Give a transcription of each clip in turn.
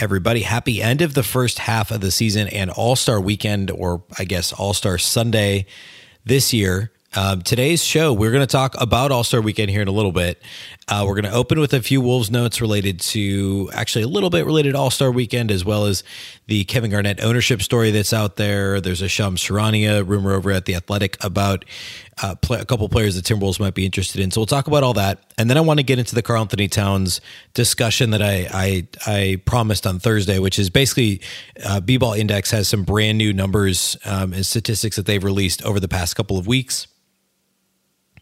everybody. Happy end of the first half of the season and All Star weekend, or I guess All Star Sunday this year. Um, today's show, we're going to talk about All Star Weekend here in a little bit. Uh, we're going to open with a few Wolves notes related to actually a little bit related to All Star Weekend, as well as the Kevin Garnett ownership story that's out there. There's a Shams Charania rumor over at The Athletic about uh, play, a couple players the Timberwolves might be interested in. So we'll talk about all that. And then I want to get into the Karl-Anthony Towns discussion that I, I, I promised on Thursday, which is basically uh, B-Ball Index has some brand new numbers um, and statistics that they've released over the past couple of weeks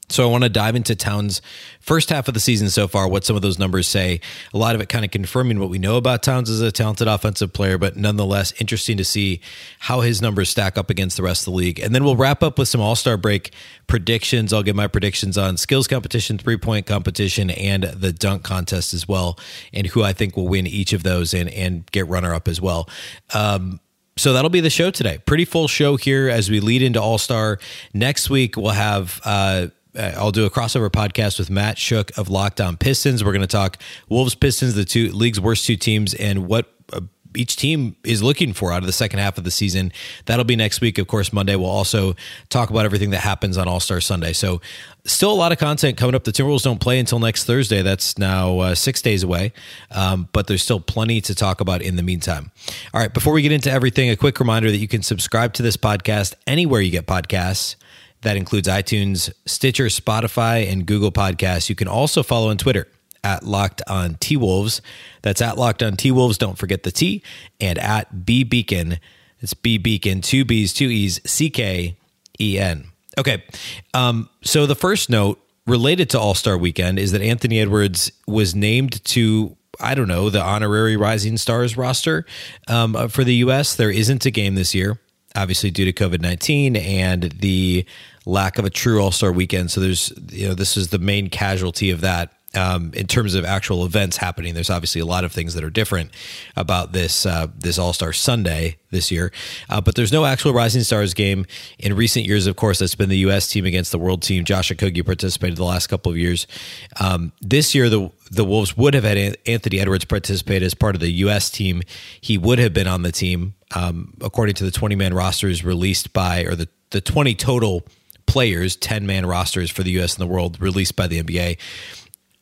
so I want to dive into Towns' first half of the season so far, what some of those numbers say. A lot of it kind of confirming what we know about Towns as a talented offensive player, but nonetheless interesting to see how his numbers stack up against the rest of the league. And then we'll wrap up with some All-Star break predictions. I'll give my predictions on skills competition, three-point competition, and the dunk contest as well, and who I think will win each of those and and get runner-up as well. Um, so that'll be the show today. Pretty full show here as we lead into All Star. Next week we'll have uh, I'll do a crossover podcast with Matt Shook of Locked On Pistons. We're going to talk Wolves Pistons, the two league's worst two teams, and what uh, each team is looking for out of the second half of the season. That'll be next week. Of course, Monday we'll also talk about everything that happens on All Star Sunday. So, still a lot of content coming up. The Timberwolves don't play until next Thursday. That's now uh, six days away, um, but there's still plenty to talk about in the meantime. All right, before we get into everything, a quick reminder that you can subscribe to this podcast anywhere you get podcasts. That includes iTunes, Stitcher, Spotify, and Google Podcasts. You can also follow on Twitter at Locked on T Wolves. That's at Locked on T Wolves. Don't forget the T and at B Beecken. It's B Beecken, two B's, two E's, C K E N. Okay. Um, so the first note related to All Star Weekend is that Anthony Edwards was named to I don't know the honorary Rising Stars roster um, for the U.S. There isn't a game this year obviously due to COVID 19 and the lack of a true All Star weekend. So there's, you know, this is the main casualty of that. Um, in terms of actual events happening, there's obviously a lot of things that are different about this uh, this All Star Sunday this year. Uh, but there's no actual Rising Stars game in recent years. Of course, that's been the U.S. team against the World team. Josh Okogie participated the last couple of years. Um, this year, the the Wolves would have had Anthony Edwards participate as part of the U.S. team. He would have been on the team um, according to the 20 man rosters released by, or the, the 20 total players, 10 man rosters for the US and the world released by the NBA.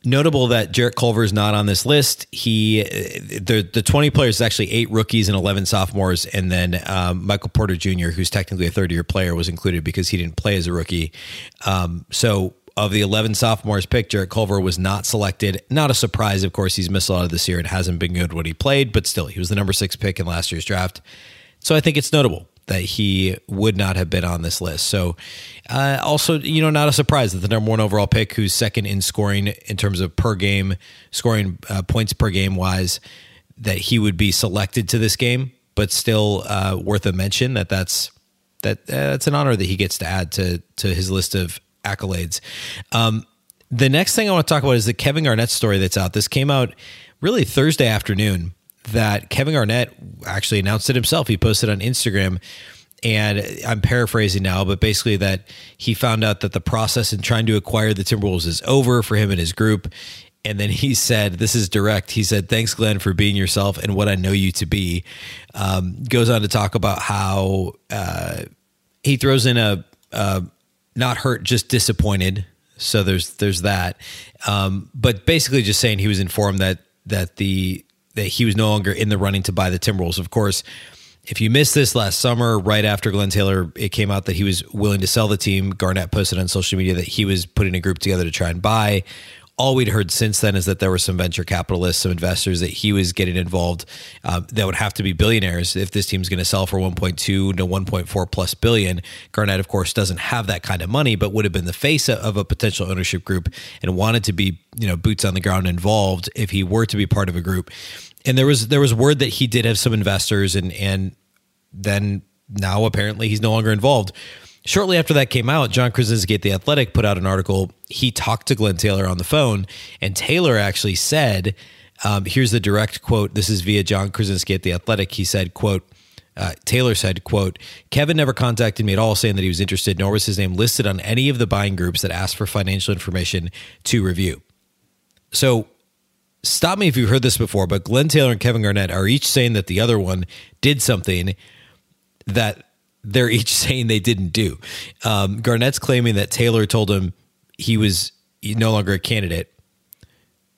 Notable that Jarrett Culver is not on this list. He the the twenty players is actually eight rookies and eleven sophomores, and then um, Michael Porter Jr., who's technically a third year player, was included because he didn't play as a rookie. Um, so of the 11 sophomores picked, Jarrett Culver was not selected. Not a surprise, of course. He's missed a lot of this year and hasn't been good when he played, but still, he was the number six pick in last year's draft. So I think it's notable that he would not have been on this list. So, uh, also, you know, not a surprise that the number one overall pick, who's second in scoring in terms of per game, scoring uh, points per game wise, that he would be selected to this game. But still, uh, worth a mention that that's that uh, that's an honor that he gets to add to to his list of accolades. Um, the next thing I want to talk about is the Kevin Garnett story that's out. This came out really Thursday afternoon. That Kevin Garnett actually announced it himself. He posted on Instagram, and I'm paraphrasing now, but basically that he found out that the process in trying to acquire the Timberwolves is over for him and his group. And then he said, This is direct. He said, Thanks, Glen, for being yourself and what I know you to be. Um, goes on to talk about how uh, he throws in a, a not hurt, just disappointed. So there's there's that. Um, but basically, just saying he was informed that that the that he was no longer in the running to buy the Timberwolves. Of course, if you missed this last summer, right after Glen Taylor, it came out that he was willing to sell the team. Garnett posted on social media that he was putting a group together to try and buy. All we'd heard since then is that there were some venture capitalists, some investors that he was getting involved um, that would have to be billionaires if this team's going to sell for 1.2 to 1.4 plus billion. Garnett, of course, doesn't have that kind of money, but would have been the face of a potential ownership group and wanted to be, you know, boots on the ground involved if he were to be part of a group. And there was there was word that he did have some investors, and and then now apparently he's no longer involved. Shortly after that came out, John Krawczynski at The Athletic put out an article. He talked to Glen Taylor on the phone, and Taylor actually said, um, here's the direct quote. This is via John Krawczynski at The Athletic. He said, quote, uh, Taylor said, quote, Kevin never contacted me at all saying that he was interested, nor was his name listed on any of the buying groups that asked for financial information to review. So stop me if you've heard this before, but Glen Taylor and Kevin Garnett are each saying that the other one did something that they're each saying they didn't do. Um, Garnett's claiming that Taylor told him he was no longer a candidate,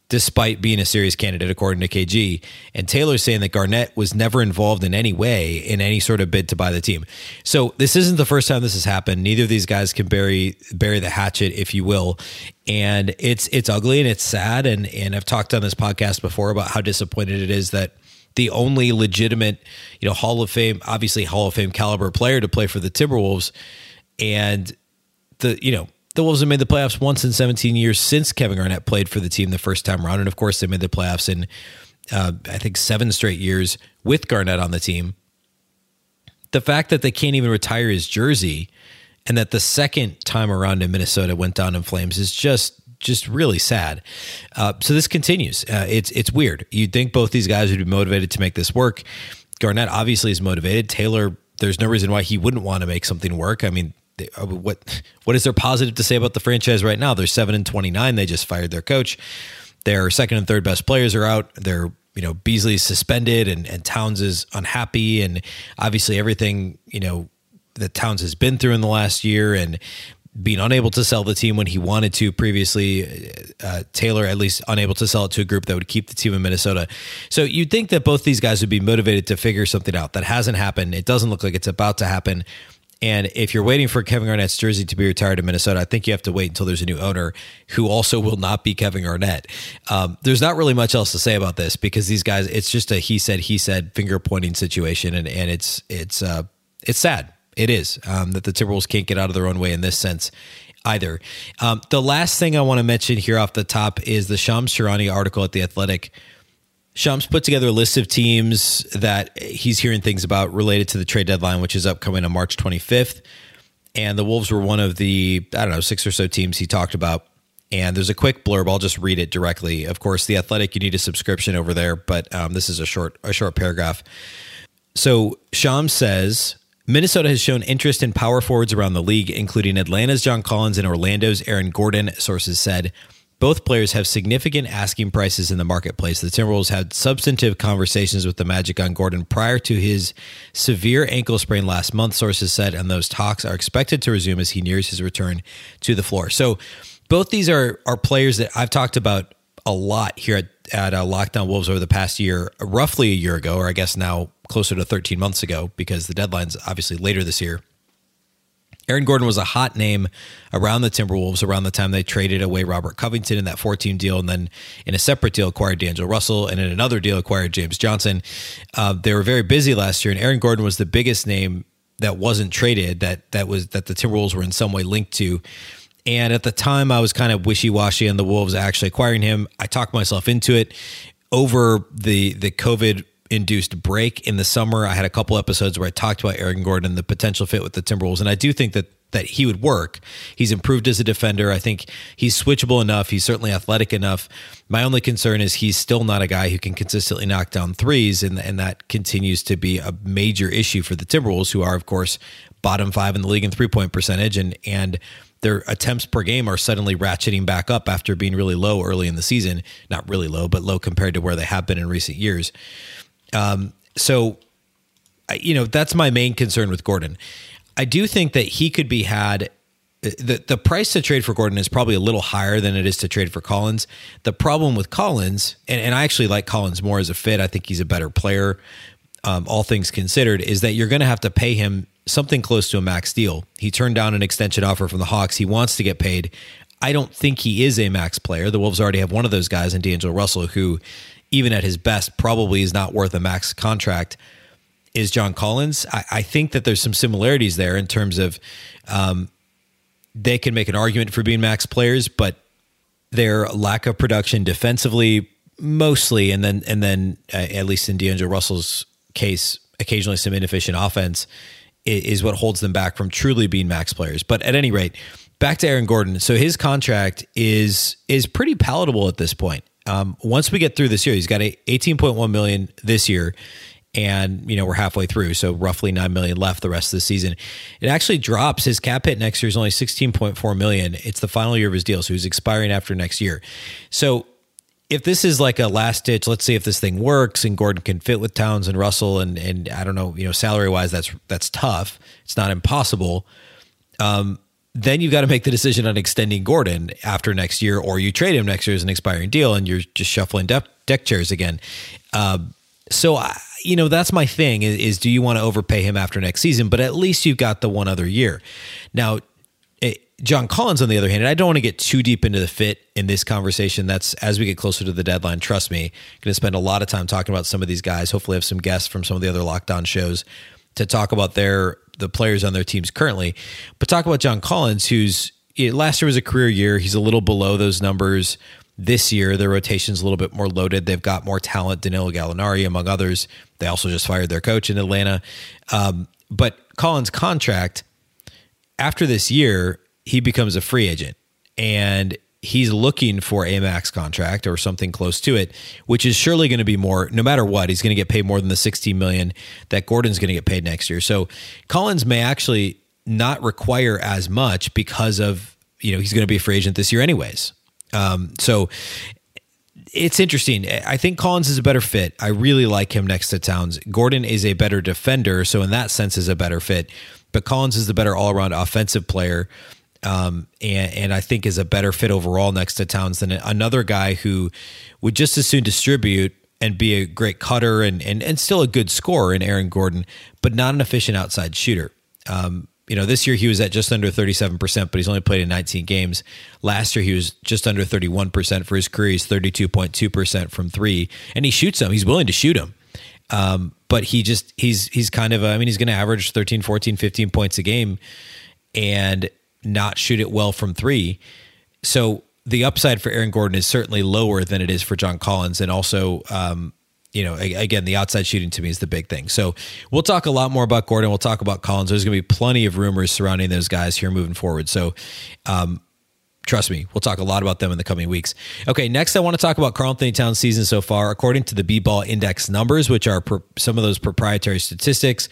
despite being a serious candidate, according to KG. And Taylor's saying that Garnett was never involved in any way in any sort of bid to buy the team. So this isn't the first time this has happened. Neither of these guys can bury bury the hatchet, if you will. And it's it's ugly and it's sad. And and I've talked on this podcast before about how disappointed it is that the only legitimate, you know, Hall of Fame, obviously Hall of Fame caliber player to play for the Timberwolves. And the, you know, the Wolves have made the playoffs once in 17 years since Kevin Garnett played for the team the first time around. And of course, they made the playoffs in, uh, I think, seven straight years with Garnett on the team. The fact that they can't even retire his jersey and that the second time around in Minnesota went down in flames is just just really sad. Uh, so this continues. Uh, it's it's weird. You'd think both these guys would be motivated to make this work. Garnett obviously is motivated. Taylor, there's no reason why he wouldn't want to make something work. I mean, uh, what what is there positive to say about the franchise right now? They're seven and twenty nine. They just fired their coach. Their second and third best players are out. They're you know Beasley's suspended and and Towns is unhappy and obviously everything you know that Towns has been through in the last year and being unable to sell the team when he wanted to previously. Uh, Taylor, at least, unable to sell it to a group that would keep the team in Minnesota. So you'd think that both these guys would be motivated to figure something out. That hasn't happened. It doesn't look like it's about to happen. And if you're waiting for Kevin Garnett's jersey to be retired in Minnesota, I think you have to wait until there's a new owner who also will not be Kevin Garnett. Um, there's not really much else to say about this because these guys, it's just a he said he said finger pointing situation, and and it's it's uh, it's sad it is um, that the Timberwolves can't get out of their own way in this sense either. Um, the last thing I want to mention here off the top is the Shams Charania article at The Athletic. Shams put together a list of teams that he's hearing things about related to the trade deadline, which is upcoming on March 25th. And the Wolves were one of the, I don't know, six or so teams he talked about. And there's a quick blurb. I'll just read it directly. Of course, the Athletic, you need a subscription over there, but um, this is a short, a short paragraph. So Shams says Minnesota has shown interest in power forwards around the league, including Atlanta's John Collins and Orlando's Aaron Gordon, sources said. Both players have significant asking prices in the marketplace. The Timberwolves had substantive conversations with the Magic on Gordon prior to his severe ankle sprain last month, sources said, and those talks are expected to resume as he nears his return to the floor. So both these are are players that I've talked about a lot here at, at uh, Locked On Wolves over the past year, roughly a year ago, or I guess now closer to 13 months ago because the deadline's obviously later this year. Aaron Gordon was a hot name around the Timberwolves around the time they traded away Robert Covington in that 14 deal, and then in a separate deal acquired D'Angelo Russell, and in another deal acquired James Johnson. Uh, they were very busy last year, and Aaron Gordon was the biggest name that wasn't traded that that was that the Timberwolves were in some way linked to. And at the time, I was kind of wishy washy on the Wolves actually acquiring him. I talked myself into it over the the COVID induced break in the summer. I had a couple episodes where I talked about Aaron Gordon, the potential fit with the Timberwolves, and I do think that that he would work. He's improved as a defender. I think he's switchable enough. He's certainly athletic enough. My only concern is he's still not a guy who can consistently knock down threes, and and that continues to be a major issue for the Timberwolves, who are of course bottom five in the league in three point percentage, and and their attempts per game are suddenly ratcheting back up after being really low early in the season. Not really low, but low compared to where they have been in recent years. Um, so, you know, that's my main concern with Gordon. I do think that he could be had. The, the price to trade for Gordon is probably a little higher than it is to trade for Collins. The problem with Collins, and, and I actually like Collins more as a fit, I think he's a better player, um, all things considered, is that you're going to have to pay him something close to a max deal. He turned down an extension offer from the Hawks. He wants to get paid. I don't think he is a max player. The Wolves already have one of those guys in D'Angelo Russell, who, even at his best, probably is not worth a max contract. Is John Collins? I, I think that there's some similarities there in terms of um, they can make an argument for being max players, but their lack of production defensively, mostly, and then and then uh, at least in D'Angelo Russell's case, occasionally some inefficient offense is, what holds them back from truly being max players. But at any rate, back to Aaron Gordon. So his contract is is pretty palatable at this point. Um, once we get through this year, he's got a 18.1 million this year and you know we're halfway through so roughly 9 million left the rest of the season it actually drops his cap hit next year is only 16.4 million it's the final year of his deal so he's expiring after next year so if this is like a last ditch let's see if this thing works and gordon can fit with towns and russell and and i don't know you know salary wise that's that's tough it's not impossible um, then you've got to make the decision on extending Gordon after next year, or you trade him next year as an expiring deal, and you're just shuffling deck, deck chairs again. Uh, so I, you know, that's my thing is, is do you want to overpay him after next season? But at least you've got the one other year. Now, John Collins, on the other hand, and I don't want to get too deep into the fit in this conversation. That's as we get closer to the deadline. Trust me, going to spend a lot of time talking about some of these guys. Hopefully, have some guests from some of the other Locked On shows to talk about their the players on their teams currently. But talk about John Collins, who's last year was a career year. He's a little below those numbers this year, their rotation's a little bit more loaded. They've got more talent, Danilo Gallinari, among others. They also just fired their coach in Atlanta. Um, but Collins' contract, after this year, he becomes a free agent. And he's looking for a max contract or something close to it, which is surely going to be more. No matter what, he's going to get paid more than the 16 million that Gordon's going to get paid next year. So Collins may actually not require as much because of you know he's going to be a free agent this year anyways. Um, so it's interesting. I think Collins is a better fit. I really like him next to Towns. Gordon is a better defender, so in that sense is a better fit. But Collins is the better all around offensive player. Um, and, and I think is a better fit overall next to Towns than another guy who would just as soon distribute and be a great cutter and, and, and still a good scorer in Aaron Gordon, but not an efficient outside shooter. Um, you know, this year he was at just under 37%, but he's only played in 19 games. Last year he was just under 31% for his career. He's 32.2% from three, and he shoots them. He's willing to shoot them. Um, but he just, he's, he's kind of, I mean, he's going to average 13, 14, 15 points a game and not shoot it well from three. So the upside for Aaron Gordon is certainly lower than it is for John Collins. And also, um, you know, again, the outside shooting to me is the big thing. So we'll talk a lot more about Gordon. We'll talk about Collins. There's going to be plenty of rumors surrounding those guys here moving forward. So, um, trust me, we'll talk a lot about them in the coming weeks. Okay, next I want to talk about Karl-Anthony Towns' season so far. According to the B-Ball Index numbers, which are per, some of those proprietary statistics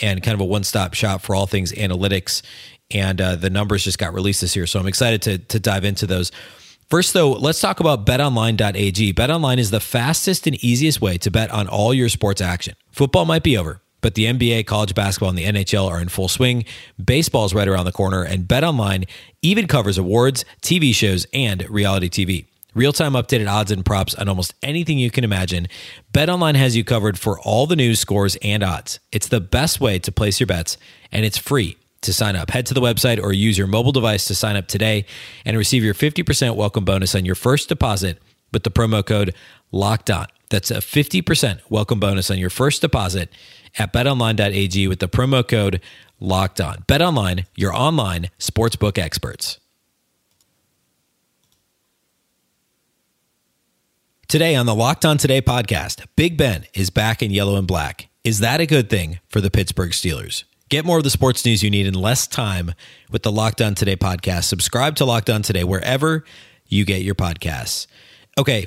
and kind of a one-stop shop for all things analytics, and uh, the numbers just got released this year. So I'm excited to to dive into those. First, though, let's talk about betonline.ag. BetOnline is the fastest and easiest way to bet on all your sports action. Football might be over, but the NBA, college basketball, and the NHL are in full swing. Baseball's right around the corner, and BetOnline even covers awards, TV shows, and reality TV. Real time updated odds and props on almost anything you can imagine. BetOnline has you covered for all the news, scores, and odds. It's the best way to place your bets, and it's free to sign up. Head to the website or use your mobile device to sign up today and receive your 50% welcome bonus on your first deposit with the promo code locked on. That's a 50% welcome bonus on your first deposit at betonline.ag with the promo code locked on. BetOnline, your online sportsbook experts. Today on the Locked On Today podcast, Big Ben is back in yellow and black. Is that a good thing for the Pittsburgh Steelers? Get more of the sports news you need in less time with the Locked On Today podcast. Subscribe to Locked On Today wherever you get your podcasts. Okay.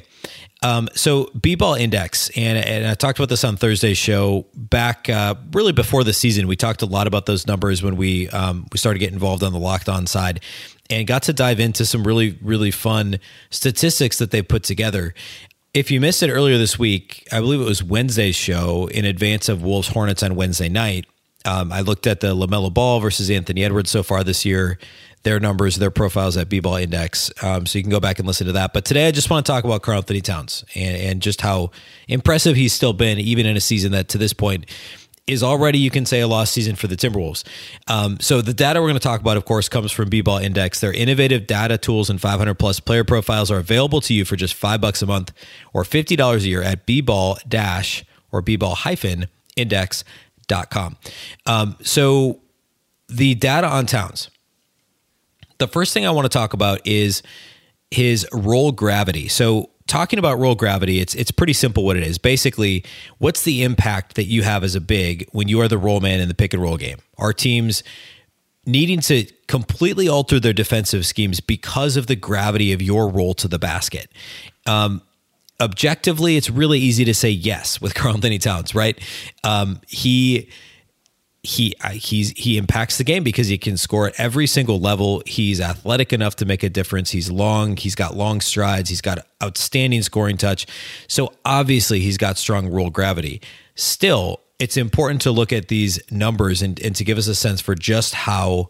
Um, so B-ball index, and, and I talked about this on Thursday's show back uh, really before the season. We talked a lot about those numbers when we um, we started getting involved on the locked on side, and got to dive into some really really fun statistics that they put together. If you missed it earlier this week, I believe it was Wednesday's show in advance of Wolves Hornets on Wednesday night. Um, I looked at the LaMelo Ball versus Anthony Edwards so far this year, their numbers, their profiles at B Ball Index. Um, so you can go back and listen to that. But today I just want to talk about Karl-Anthony Towns and, and just how impressive he's still been, even in a season that to this point is already, you can say, a lost season for the Timberwolves. Um, so the data we're going to talk about, of course, comes from B-Ball Index. Their innovative data tools and 500 plus player profiles are available to you for just five bucks a month or $50 a year at B-Ball dash or B-Ball hyphen index.com. Um, so the data on Towns. The first thing I want to talk about is his roll gravity. So talking about roll gravity, it's it's pretty simple what it is. Basically, what's the impact that you have as a big when you are the roll man in the pick and roll game? Our teams needing to completely alter their defensive schemes because of the gravity of your roll to the basket. Um, objectively, it's really easy to say yes with Karl-Anthony Towns, right? Um, he he he's he impacts the game because he can score at every single level. He's athletic enough to make a difference. He's long. He's got long strides. He's got outstanding scoring touch. So obviously he's got strong roll gravity. Still, it's important to look at these numbers and, and to give us a sense for just how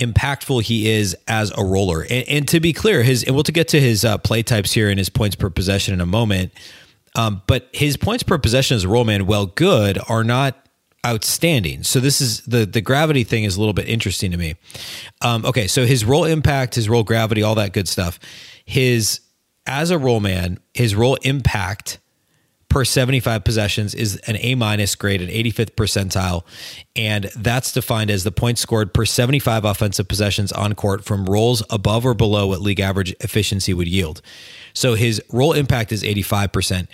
impactful he is as a roller. And, and to be clear, his and we'll to get to his uh, play types here and his points per possession in a moment. Um, but his points per possession as a roll man, well, good, are not outstanding. So this is the the gravity thing is a little bit interesting to me. Um, okay, so his roll impact, his roll gravity, all that good stuff. His as a roll man, his roll impact per 75 possessions is an A minus grade, an 85th percentile. And that's defined as the points scored per 75 offensive possessions on court from rolls above or below what league average efficiency would yield. So his roll impact is 85%.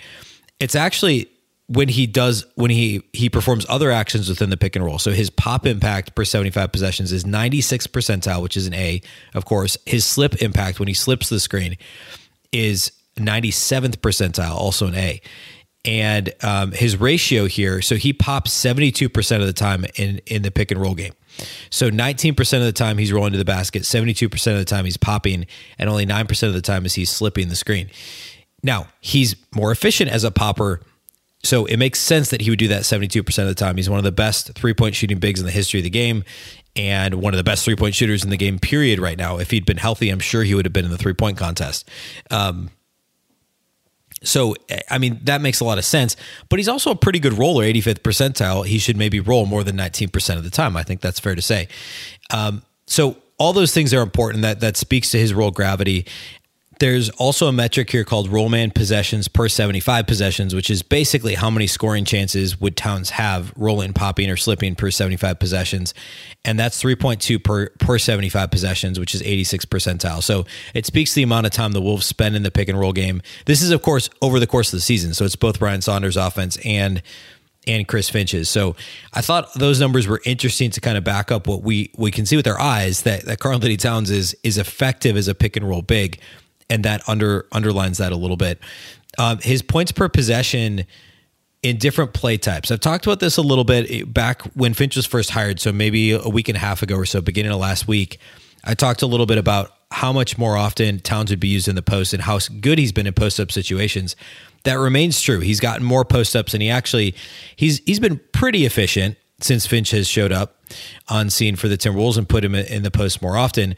It's actually when he does when he he performs other actions within the pick and roll. So his pop impact per 75 possessions is 96 percentile, which is an A, of course. His slip impact when he slips the screen is 97th percentile, also an A. And um, his ratio here, so he pops 72% of the time in in the pick and roll game. So 19% of the time he's rolling to the basket, 72% of the time he's popping, and only 9% of the time is he slipping the screen. Now, he's more efficient as a popper so it makes sense that he would do that 72% of the time. He's one of the best three point shooting bigs in the history of the game and one of the best three point shooters in the game, period, right now. If he'd been healthy, I'm sure he would have been in the three point contest. Um, so, I mean, that makes a lot of sense. But he's also a pretty good roller, 85th percentile. He should maybe roll more than 19% of the time. I think that's fair to say. Um, so, all those things are important. That that speaks to his roll gravity. There's also a metric here called roll rollman possessions per 75 possessions, which is basically how many scoring chances would Towns have rolling, popping, or slipping per 75 possessions. And that's 3.2 per, per 75 possessions, which is 86 percentile. So it speaks to the amount of time the Wolves spend in the pick and roll game. This is, of course, over the course of the season. So it's both Ryan Saunders' offense and and Chris Finch's. So I thought those numbers were interesting to kind of back up what we we can see with our eyes that that Karl-Anthony Towns is is effective as a pick and roll big and that under underlines that a little bit. Um, his points per possession in different play types. I've talked about this a little bit back when Finch was first hired, so maybe a week and a half ago or so, beginning of last week. I talked a little bit about how much more often Towns would be used in the post and how good he's been in post up situations. That remains true. He's gotten more post ups, and he actually he's he's been pretty efficient since Finch has showed up on scene for the Timberwolves and put him in the post more often.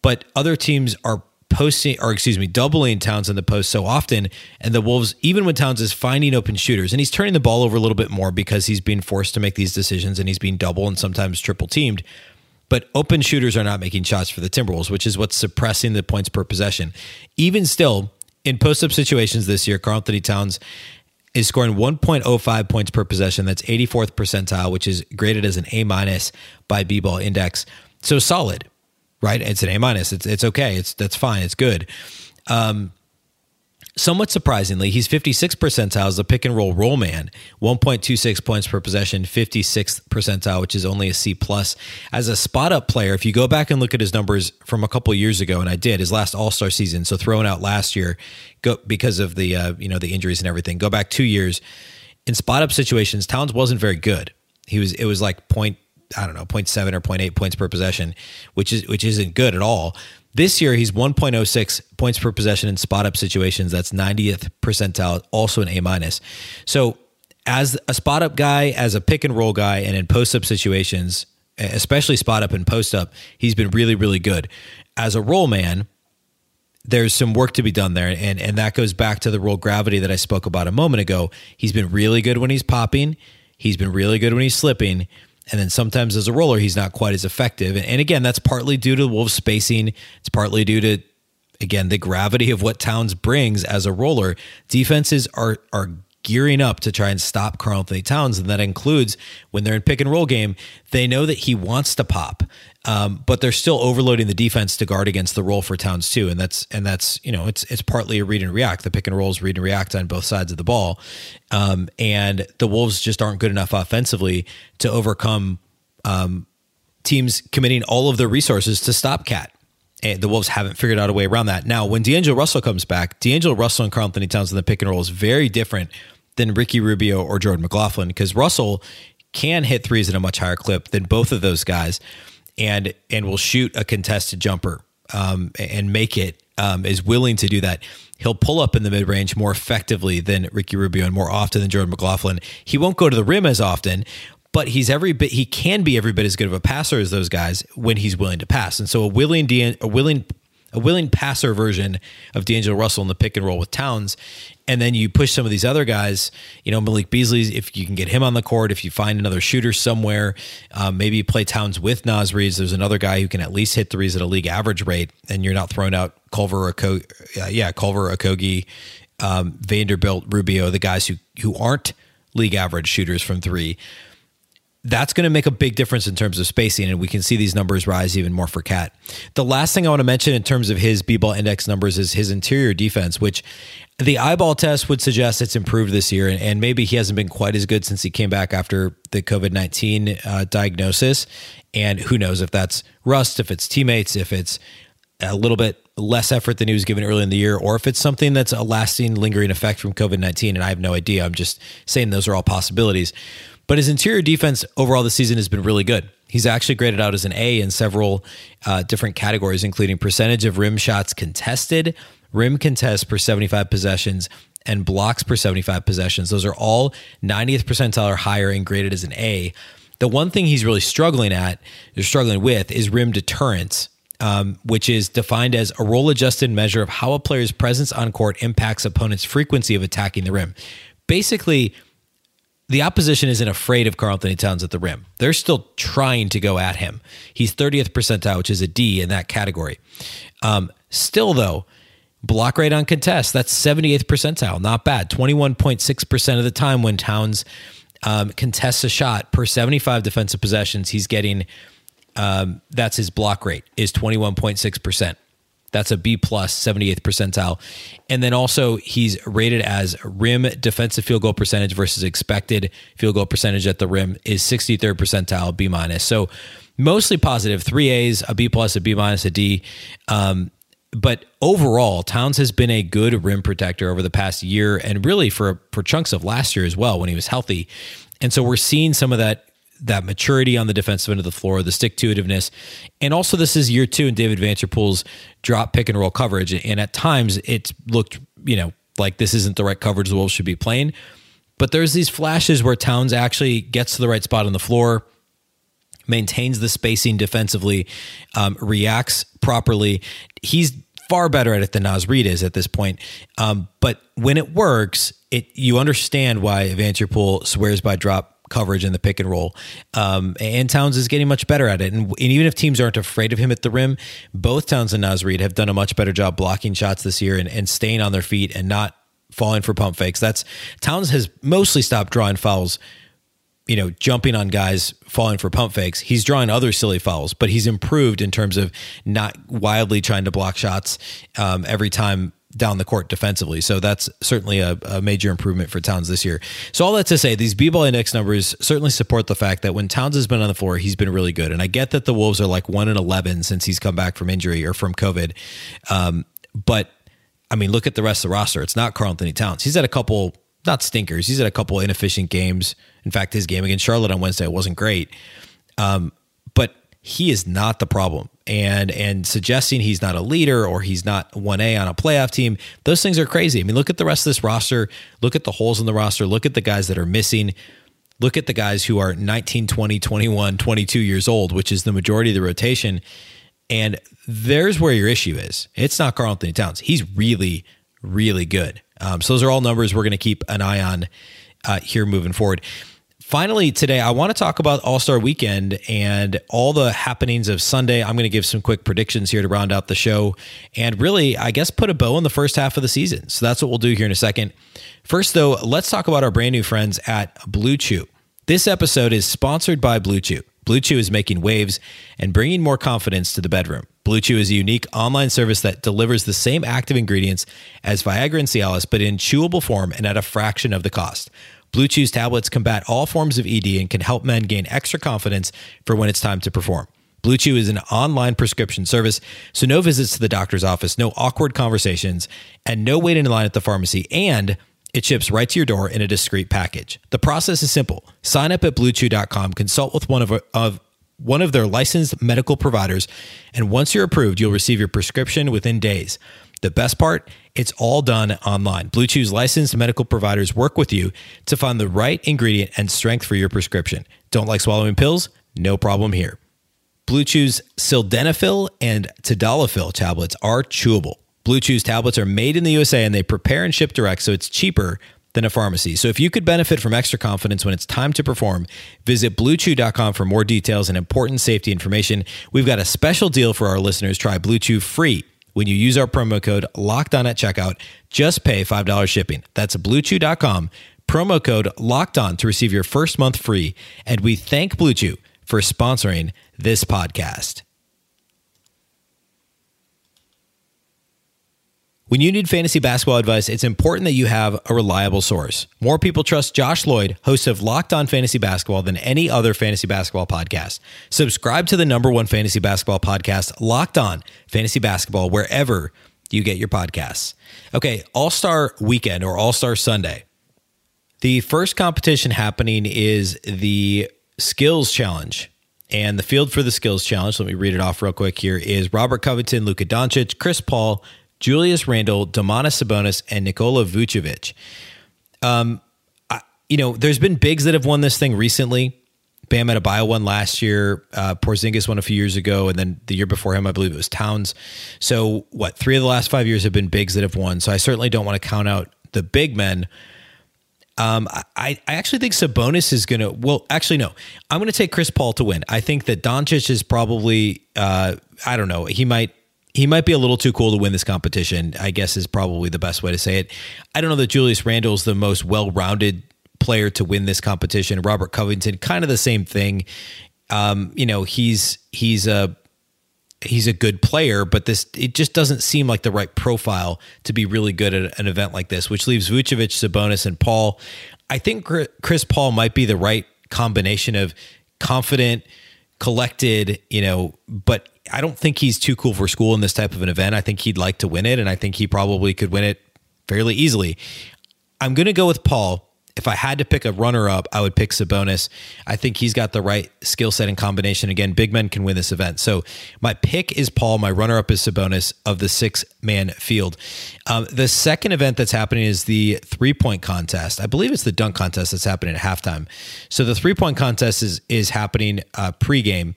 But other teams are posting, or excuse me, doubling Towns in the post so often. And the Wolves, even when Towns is finding open shooters, and he's turning the ball over a little bit more because he's being forced to make these decisions and he's being double and sometimes triple teamed. But open shooters are not making shots for the Timberwolves, which is what's suppressing the points per possession. Even still, in post up situations this year, Karl-Anthony Towns is scoring 1.05 points per possession. That's 84th percentile, which is graded as an A minus by B ball index. So solid right? It's an A minus. It's it's okay. It's that's fine. It's good. Um, somewhat surprisingly, he's 56 percentile as a pick and roll roll man, 1.26 points per possession, 56th percentile, which is only a C plus. As a spot up player, if you go back and look at his numbers from a couple years ago, and I did his last All Star season, so throwing out last year, go because of the uh, you know the injuries and everything. Go back two years in spot up situations, Towns wasn't very good. He was it was like point I don't know, 0.7 or 0.8 points per possession, which is which isn't good at all. This year he's 1.06 points per possession in spot up situations. That's 90th percentile, also an A minus. So as a spot up guy, as a pick and roll guy, and in post up situations, especially spot up and post up, he's been really, really good. As a roll man, there's some work to be done there. And and that goes back to the roll gravity that I spoke about a moment ago. He's been really good when he's popping He's been really good when he's slipping. And then sometimes as a roller, he's not quite as effective. And again, that's partly due to Wolves spacing. It's partly due to, again, the gravity of what Towns brings as a roller. Defenses are are gearing up to try and stop Karl Anthony Towns. And that includes when they're in pick and roll game, they know that he wants to pop. Um, but they're still overloading the defense to guard against the roll for Towns too, and that's and that's you know it's it's partly a read and react. The pick and rolls read and react on both sides of the ball, um, and the Wolves just aren't good enough offensively to overcome um, teams committing all of their resources to stop KAT. And the Wolves haven't figured out a way around that. Now, when D'Angelo Russell comes back, D'Angelo Russell and Karl Anthony Towns in the pick and roll is very different than Ricky Rubio or Jordan McLaughlin because Russell can hit threes at a much higher clip than both of those guys and and will shoot a contested jumper um, and make it um, is willing to do that. He'll pull up in the mid range more effectively than Ricky Rubio and more often than Jordan McLaughlin. He won't go to the rim as often, but he's every bit he can be every bit as good of a passer as those guys when he's willing to pass. And so a willing a willing a willing passer version of D'Angelo Russell in the pick and roll with Towns. And then you push some of these other guys, you know, Malik Beasley, if you can get him on the court, if you find another shooter somewhere, um, maybe you play Towns with Naz Reid. There's another guy who can at least hit threes at a league average rate, and you're not throwing out Culver or uh, yeah, Culver, Okogie, um, Vanderbilt, Rubio, the guys who who aren't league average shooters from three that's going to make a big difference in terms of spacing, and we can see these numbers rise even more for KAT. The last thing I want to mention in terms of his B ball index numbers is his interior defense, which the eyeball test would suggest it's improved this year, and maybe he hasn't been quite as good since he came back after the COVID 19 uh, diagnosis. And who knows if that's rust, if it's teammates, if it's a little bit less effort than he was given early in the year, or if it's something that's a lasting, lingering effect from COVID 19. And I have no idea. I'm just saying those are all possibilities. But his interior defense overall this season has been really good. He's actually graded out as an A in several uh, different categories, including percentage of rim shots contested, rim contests per 75 possessions, and blocks per 75 possessions. Those are all 90th percentile or higher and graded as an A. The one thing he's really struggling at, or struggling with, is rim deterrence. Um, which is defined as a role adjusted measure of how a player's presence on court impacts opponents' frequency of attacking the rim. Basically, the opposition isn't afraid of Karl Anthony Towns at the rim. They're still trying to go at him. He's 30th percentile, which is a D in that category. Um, still, though, block rate on contest, that's 78th percentile. Not bad. 21.6% of the time when Towns um, contests a shot per 75 defensive possessions, he's getting, um, that's his block rate, is 21.6%. That's a B plus, 78th percentile. And then also he's rated as rim defensive field goal percentage versus expected field goal percentage at the rim is 63rd percentile, B minus. So mostly positive, three A's, a B plus, a B minus, a D. Um, but overall, Towns has been a good rim protector over the past year and really for for chunks of last year as well when he was healthy. And so we're seeing some of that that maturity on the defensive end of the floor, the stick to itiveness. And also, this is year two in David Vanterpool's drop pick and roll coverage. And at times, it's looked, you know, like this isn't the right coverage the Wolves should be playing. But there's these flashes where Towns actually gets to the right spot on the floor, maintains the spacing defensively, um, reacts properly. He's far better at it than Naz Reid is at this point. Um, but when it works, it you understand why Vanterpool swears by drop coverage in the pick and roll. Um, and Towns is getting much better at it. And, and, even if teams aren't afraid of him at the rim, both Towns and Naz Reid have done a much better job blocking shots this year and, and staying on their feet and not falling for pump fakes. That's Towns has mostly stopped drawing fouls you know, jumping on guys falling for pump fakes. He's drawing other silly fouls, but he's improved in terms of not wildly trying to block shots um, every time down the court defensively. So that's certainly a, a, major improvement for Towns this year. So all that to say, these B-ball index numbers certainly support the fact that when Towns has been on the floor, he's been really good. And I get that the Wolves are like one in eleven since he's come back from injury or from COVID. Um, but I mean, look at the rest of the roster. It's not Karl Anthony Towns. He's had a couple not stinkers. He's had a couple inefficient games. In fact, his game against Charlotte on Wednesday wasn't great. Um, but he is not the problem. And and suggesting he's not a leader or he's not 1A on a playoff team, those things are crazy. I mean, look at the rest of this roster, look at the holes in the roster, look at the guys that are missing. Look at the guys who are 19, 20, 21, 22 years old, which is the majority of the rotation. And there's where your issue is. It's not Karl Anthony Towns. He's really, really good. Um, so those are all numbers we're going to keep an eye on uh, here moving forward finally, today, I want to talk about All Star Weekend and all the happenings of Sunday. I'm going to give some quick predictions here to round out the show and really, I guess, put a bow on the first half of the season. So that's what we'll do here in a second. First, though, let's talk about our brand new friends at Blue Chew. This episode is sponsored by Blue Chew. Blue Chew is making waves and bringing more confidence to the bedroom. Blue Chew is a unique online service that delivers the same active ingredients as Viagra and Cialis, but in chewable form and at a fraction of the cost. Blue Chew's tablets combat all forms of ED and can help men gain extra confidence for when it's time to perform. Blue Chew is an online prescription service, so no visits to the doctor's office, no awkward conversations, and no waiting in line at the pharmacy. And it ships right to your door in a discreet package. The process is simple. Sign up at bluechew.com, consult with one of, of one of their licensed medical providers, and once you're approved, you'll receive your prescription within days. The best part, it's all done online. Blue Chew's licensed medical providers work with you to find the right ingredient and strength for your prescription. Don't like swallowing pills? No problem here. Blue Chew's sildenafil and tadalafil tablets are chewable. Blue Chew's tablets are made in the USA and they prepare and ship direct, so it's cheaper than a pharmacy. So if you could benefit from extra confidence when it's time to perform, visit bluechew.com for more details and important safety information. We've got a special deal for our listeners. Try Blue Chew free when you use our promo code locked on at checkout. Just pay $5 shipping. That's bluechew.com, promo code locked on to receive your first month free. And we thank Blue Chew for sponsoring this podcast. When you need fantasy basketball advice, it's important that you have a reliable source. More people trust Josh Lloyd, host of Locked On Fantasy Basketball, than any other fantasy basketball podcast. Subscribe to the number one fantasy basketball podcast, Locked On Fantasy Basketball, wherever you get your podcasts. Okay, All Star Weekend or All Star Sunday. The first competition happening is the Skills Challenge. And the field for the Skills Challenge, let me read it off real quick here, is Robert Covington, Luka Doncic, Chris Paul, Julius Randle, Domantas Sabonis, and Nikola Vucevic. Um, I, you know, there's been bigs that have won this thing recently. Bam Adebayo won last year. Uh, Porzingis won a few years ago, and then the year before him, I believe it was Towns. So, what? Three of the last five years have been bigs that have won. So, I certainly don't want to count out the big men. Um, I, I actually think Sabonis is going to. Well, actually, no. I'm going to take Chris Paul to win. I think that Doncic is probably. Uh, I don't know. He might he might be a little too cool to win this competition, I guess is probably the best way to say it. I don't know that Julius Randle is the most well rounded player to win this competition. Robert Covington, kind of the same thing. Um, you know, he's he's a he's a good player, but this it just doesn't seem like the right profile to be really good at an event like this, which leaves Vucevic, Sabonis, and Paul. I think Chris Paul might be the right combination of confident, collected, you know, but I don't think he's too cool for school in this type of an event. I think he'd like to win it, and I think he probably could win it fairly easily. I'm going to go with Paul. If I had to pick a runner up, I would pick Sabonis. I think he's got the right skill set and combination. Again, big men can win this event. So my pick is Paul. My runner up is Sabonis of the six man field. Um, the second event that's happening is the three point contest. I believe it's the dunk contest that's happening at halftime. So the three point contest is is happening uh, pregame.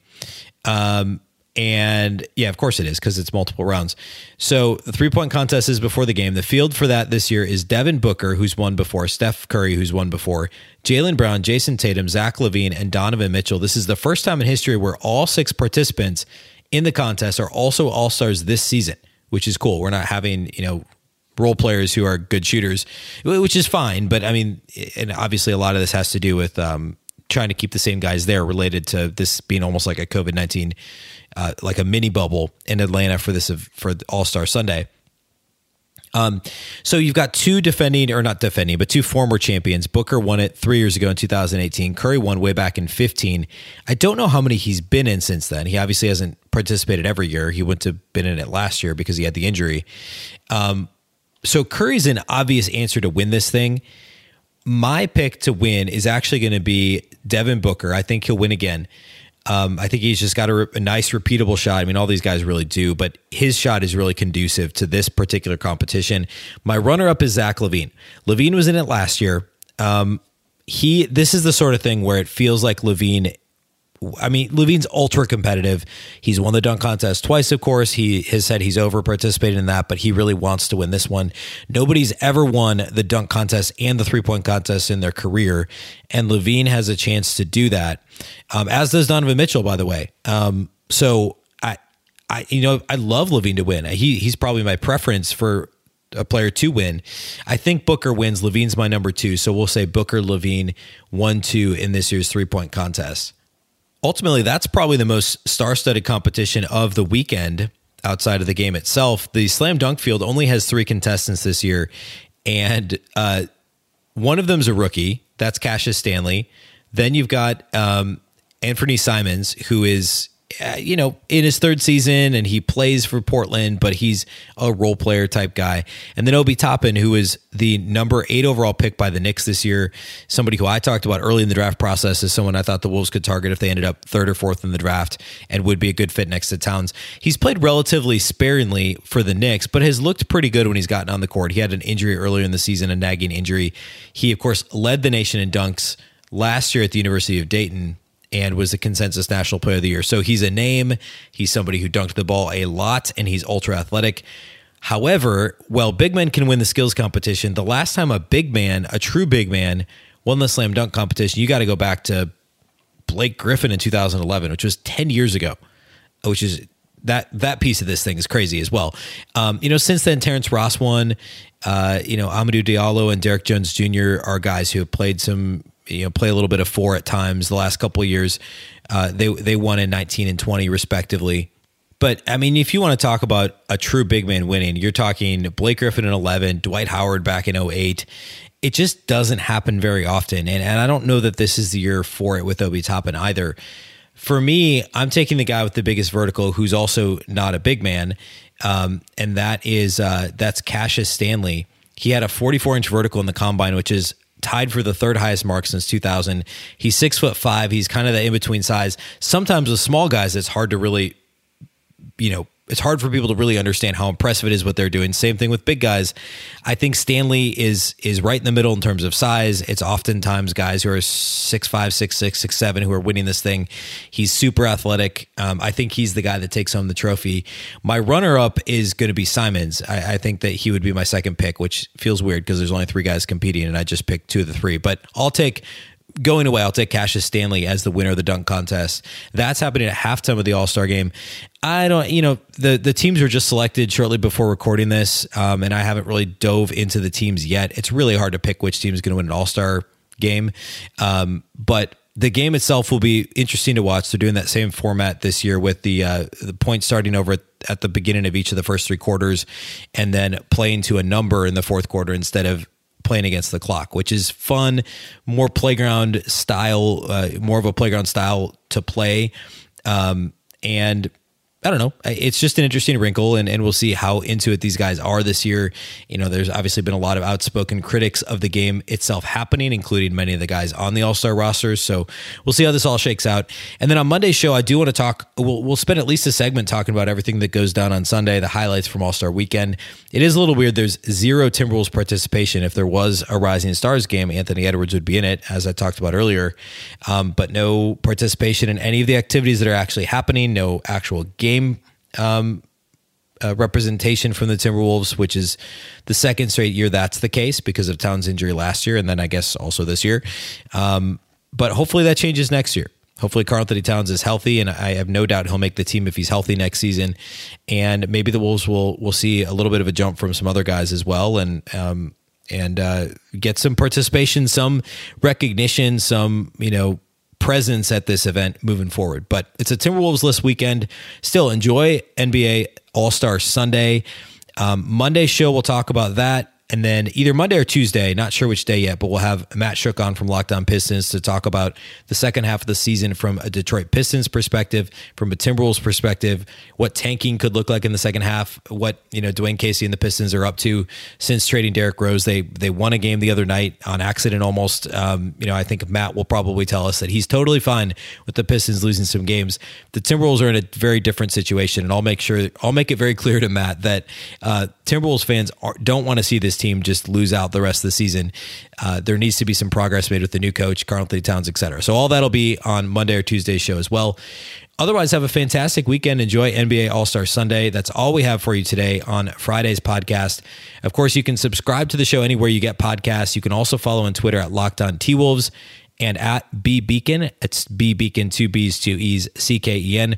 Um, and yeah, of course it is because it's multiple rounds. So the three point contest is before the game. The field for that this year is Devin Booker, who's won before, Steph Curry, who's won before, Jaylen Brown, Jayson Tatum, Zach LaVine, and Donovan Mitchell. This is the first time in history where all six participants in the contest are also all stars this season, which is cool. We're not having, you know, role players who are good shooters, which is fine. But I mean, and obviously a lot of this has to do with um, trying to keep the same guys there related to this being almost like a COVID 19 uh, like a mini bubble in Atlanta for this for All Star Sunday. Um, so you've got two defending or not defending, but two former champions. Booker won it three years ago in 2018. Curry won way back in 15. I don't know how many he's been in since then. He obviously hasn't participated every year. He went to been in it last year because he had the injury. Um, so Curry's an obvious answer to win this thing. My pick to win is actually going to be Devin Booker. I think he'll win again. Um, I think he's just got a, a, nice, repeatable shot. I mean, all these guys really do, but his shot is really conducive to this particular competition. My runner up is Zach LaVine. LaVine was in it last year. Um, he, this is the sort of thing where it feels like LaVine I mean, LaVine's ultra competitive. He's won the dunk contest twice, of course. He has said he's over participating in that, but he really wants to win this one. Nobody's ever won the dunk contest and the three point contest in their career, and LaVine has a chance to do that. Um, as does Donovan Mitchell, by the way. Um, so I, I, you know, I love LaVine to win. He he's probably my preference for a player to win. I think Booker wins. LaVine's my number two. So we'll say Booker, LaVine one, two in this year's three point contest. Ultimately, that's probably the most star studded competition of the weekend outside of the game itself. The slam dunk field only has three contestants this year, and uh, one of them's a rookie. That's Cassius Stanley. Then you've got um, Anfernee Simons, who is uh, you know, in his third season and he plays for Portland, but he's a role player type guy. And then Obi Toppin, who is the number eight overall pick by the Knicks this year, somebody who I talked about early in the draft process is someone I thought the Wolves could target if they ended up third or fourth in the draft and would be a good fit next to Towns. He's played relatively sparingly for the Knicks, but has looked pretty good when he's gotten on the court. He had an injury earlier in the season, a nagging injury. He, of course, led the nation in dunks last year at the University of Dayton and was the consensus national player of the year. So he's a name. He's somebody who dunked the ball a lot and he's ultra athletic. However, while big men can win the skills competition, the last time a big man, a true big man, won the slam dunk competition, you got to go back to Blake Griffin in 2011, which was 10 years ago, which is that that piece of this thing is crazy as well. Um, you know, since then, Terrence Ross won. Uh, you know, Hamidou Diallo and Derrick Jones Jr. are guys who have played some you know play a little bit of four at times the last couple years. Uh, they they won in 19 and 20 respectively. But I mean, if you want to talk about a true big man winning, you're talking Blake Griffin in 11, Dwight Howard back in 08. It just doesn't happen very often. And, and I don't know that this is the year for it with Obi Toppin either. For me, I'm taking the guy with the biggest vertical who's also not a big man. Um, and that is uh, that's Cassius Stanley. He had a 44 inch vertical in the combine, which is tied for the third highest mark since 2000. He's six foot five. He's kind of the in between size. Sometimes with small guys, it's hard to really, you know, it's hard for people to really understand how impressive it is what they're doing. Same thing with big guys. I think Stanley is is right in the middle in terms of size. It's oftentimes guys who are six five, six six, six seven who are winning this thing. He's super athletic. Um, I think he's the guy that takes home the trophy. My runner up is going to be Simons. I, I, think that he would be my second pick, which feels weird because there's only three guys competing, and I just picked two of the three. But I'll take going away, I'll take Cassius Stanley as the winner of the dunk contest. That's happening at halftime of the All Star game. I don't, you know, the the teams were just selected shortly before recording this, um, and I haven't really dove into the teams yet. It's really hard to pick which team is going to win an All Star game, um, but the game itself will be interesting to watch. They're doing that same format this year with the uh, the points starting over at, at the beginning of each of the first three quarters, and then playing to a number in the fourth quarter instead of playing against the clock, which is fun, more playground style, uh, more of a playground style to play. Um, and I don't know. It's just an interesting wrinkle, and, and we'll see how into it these guys are this year. You know, there's obviously been a lot of outspoken critics of the game itself happening, including many of the guys on the All Star rosters. So we'll see how this all shakes out. And then on Monday's show, I do want to talk. We'll, we'll spend at least a segment talking about everything that goes down on Sunday, the highlights from All Star Weekend. It is a little weird. There's zero Timberwolves participation. If there was a Rising Stars game, Anthony Edwards would be in it, as I talked about earlier, um, but no participation in any of the activities that are actually happening. No actual game game um, uh, representation from the Timberwolves, which is the second straight year that's the case because of Towns' injury last year, and then I guess also this year. Um, but hopefully that changes next year. Hopefully, Karl-Anthony Towns is healthy, and I have no doubt he'll make the team if he's healthy next season. And maybe the Wolves will will see a little bit of a jump from some other guys as well, and um, and uh, get some participation, some recognition, some you know presence at this event moving forward. But it's a Timberwolves list weekend. Still enjoy NBA All Star Sunday. Um, Monday show, we'll talk about that. And then either Monday or Tuesday, not sure which day yet, but we'll have Matt Shook on from Locked On Pistons to talk about the second half of the season from a Detroit Pistons perspective, from a Timberwolves perspective, what tanking could look like in the second half, what you know Dwane Casey and the Pistons are up to since trading Derrick Rose. They they won a game the other night on accident almost. Um, you know, I think Matt will probably tell us that he's totally fine with the Pistons losing some games. The Timberwolves are in a very different situation, and I'll make sure I'll make it very clear to Matt that uh, Timberwolves fans are, don't want to see this this team just lose out the rest of the season. Uh, there needs to be some progress made with the new coach, Karl-Anthony Towns, et cetera. So all that'll be on Monday or Tuesday's show as well. Otherwise, have a fantastic weekend. Enjoy NBA All Star Sunday. That's all we have for you today on Friday's podcast. Of course, you can subscribe to the show anywhere you get podcasts. You can also follow on Twitter at Locked On T Wolves and at B Beecken. It's B Beecken, two B's, two E's, C K E N.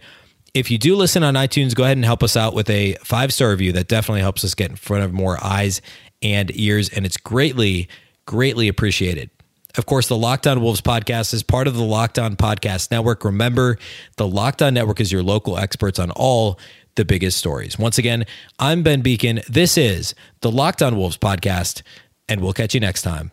If you do listen on iTunes, go ahead and help us out with a five star review. That definitely helps us get in front of more eyes and ears, and it's greatly, greatly appreciated. Of course, the Locked On Wolves podcast is part of the Locked On Podcast Network. Remember, the Locked On Network is your local experts on all the biggest stories. Once again, I'm Ben Beecken. This is the Locked On Wolves podcast, and we'll catch you next time.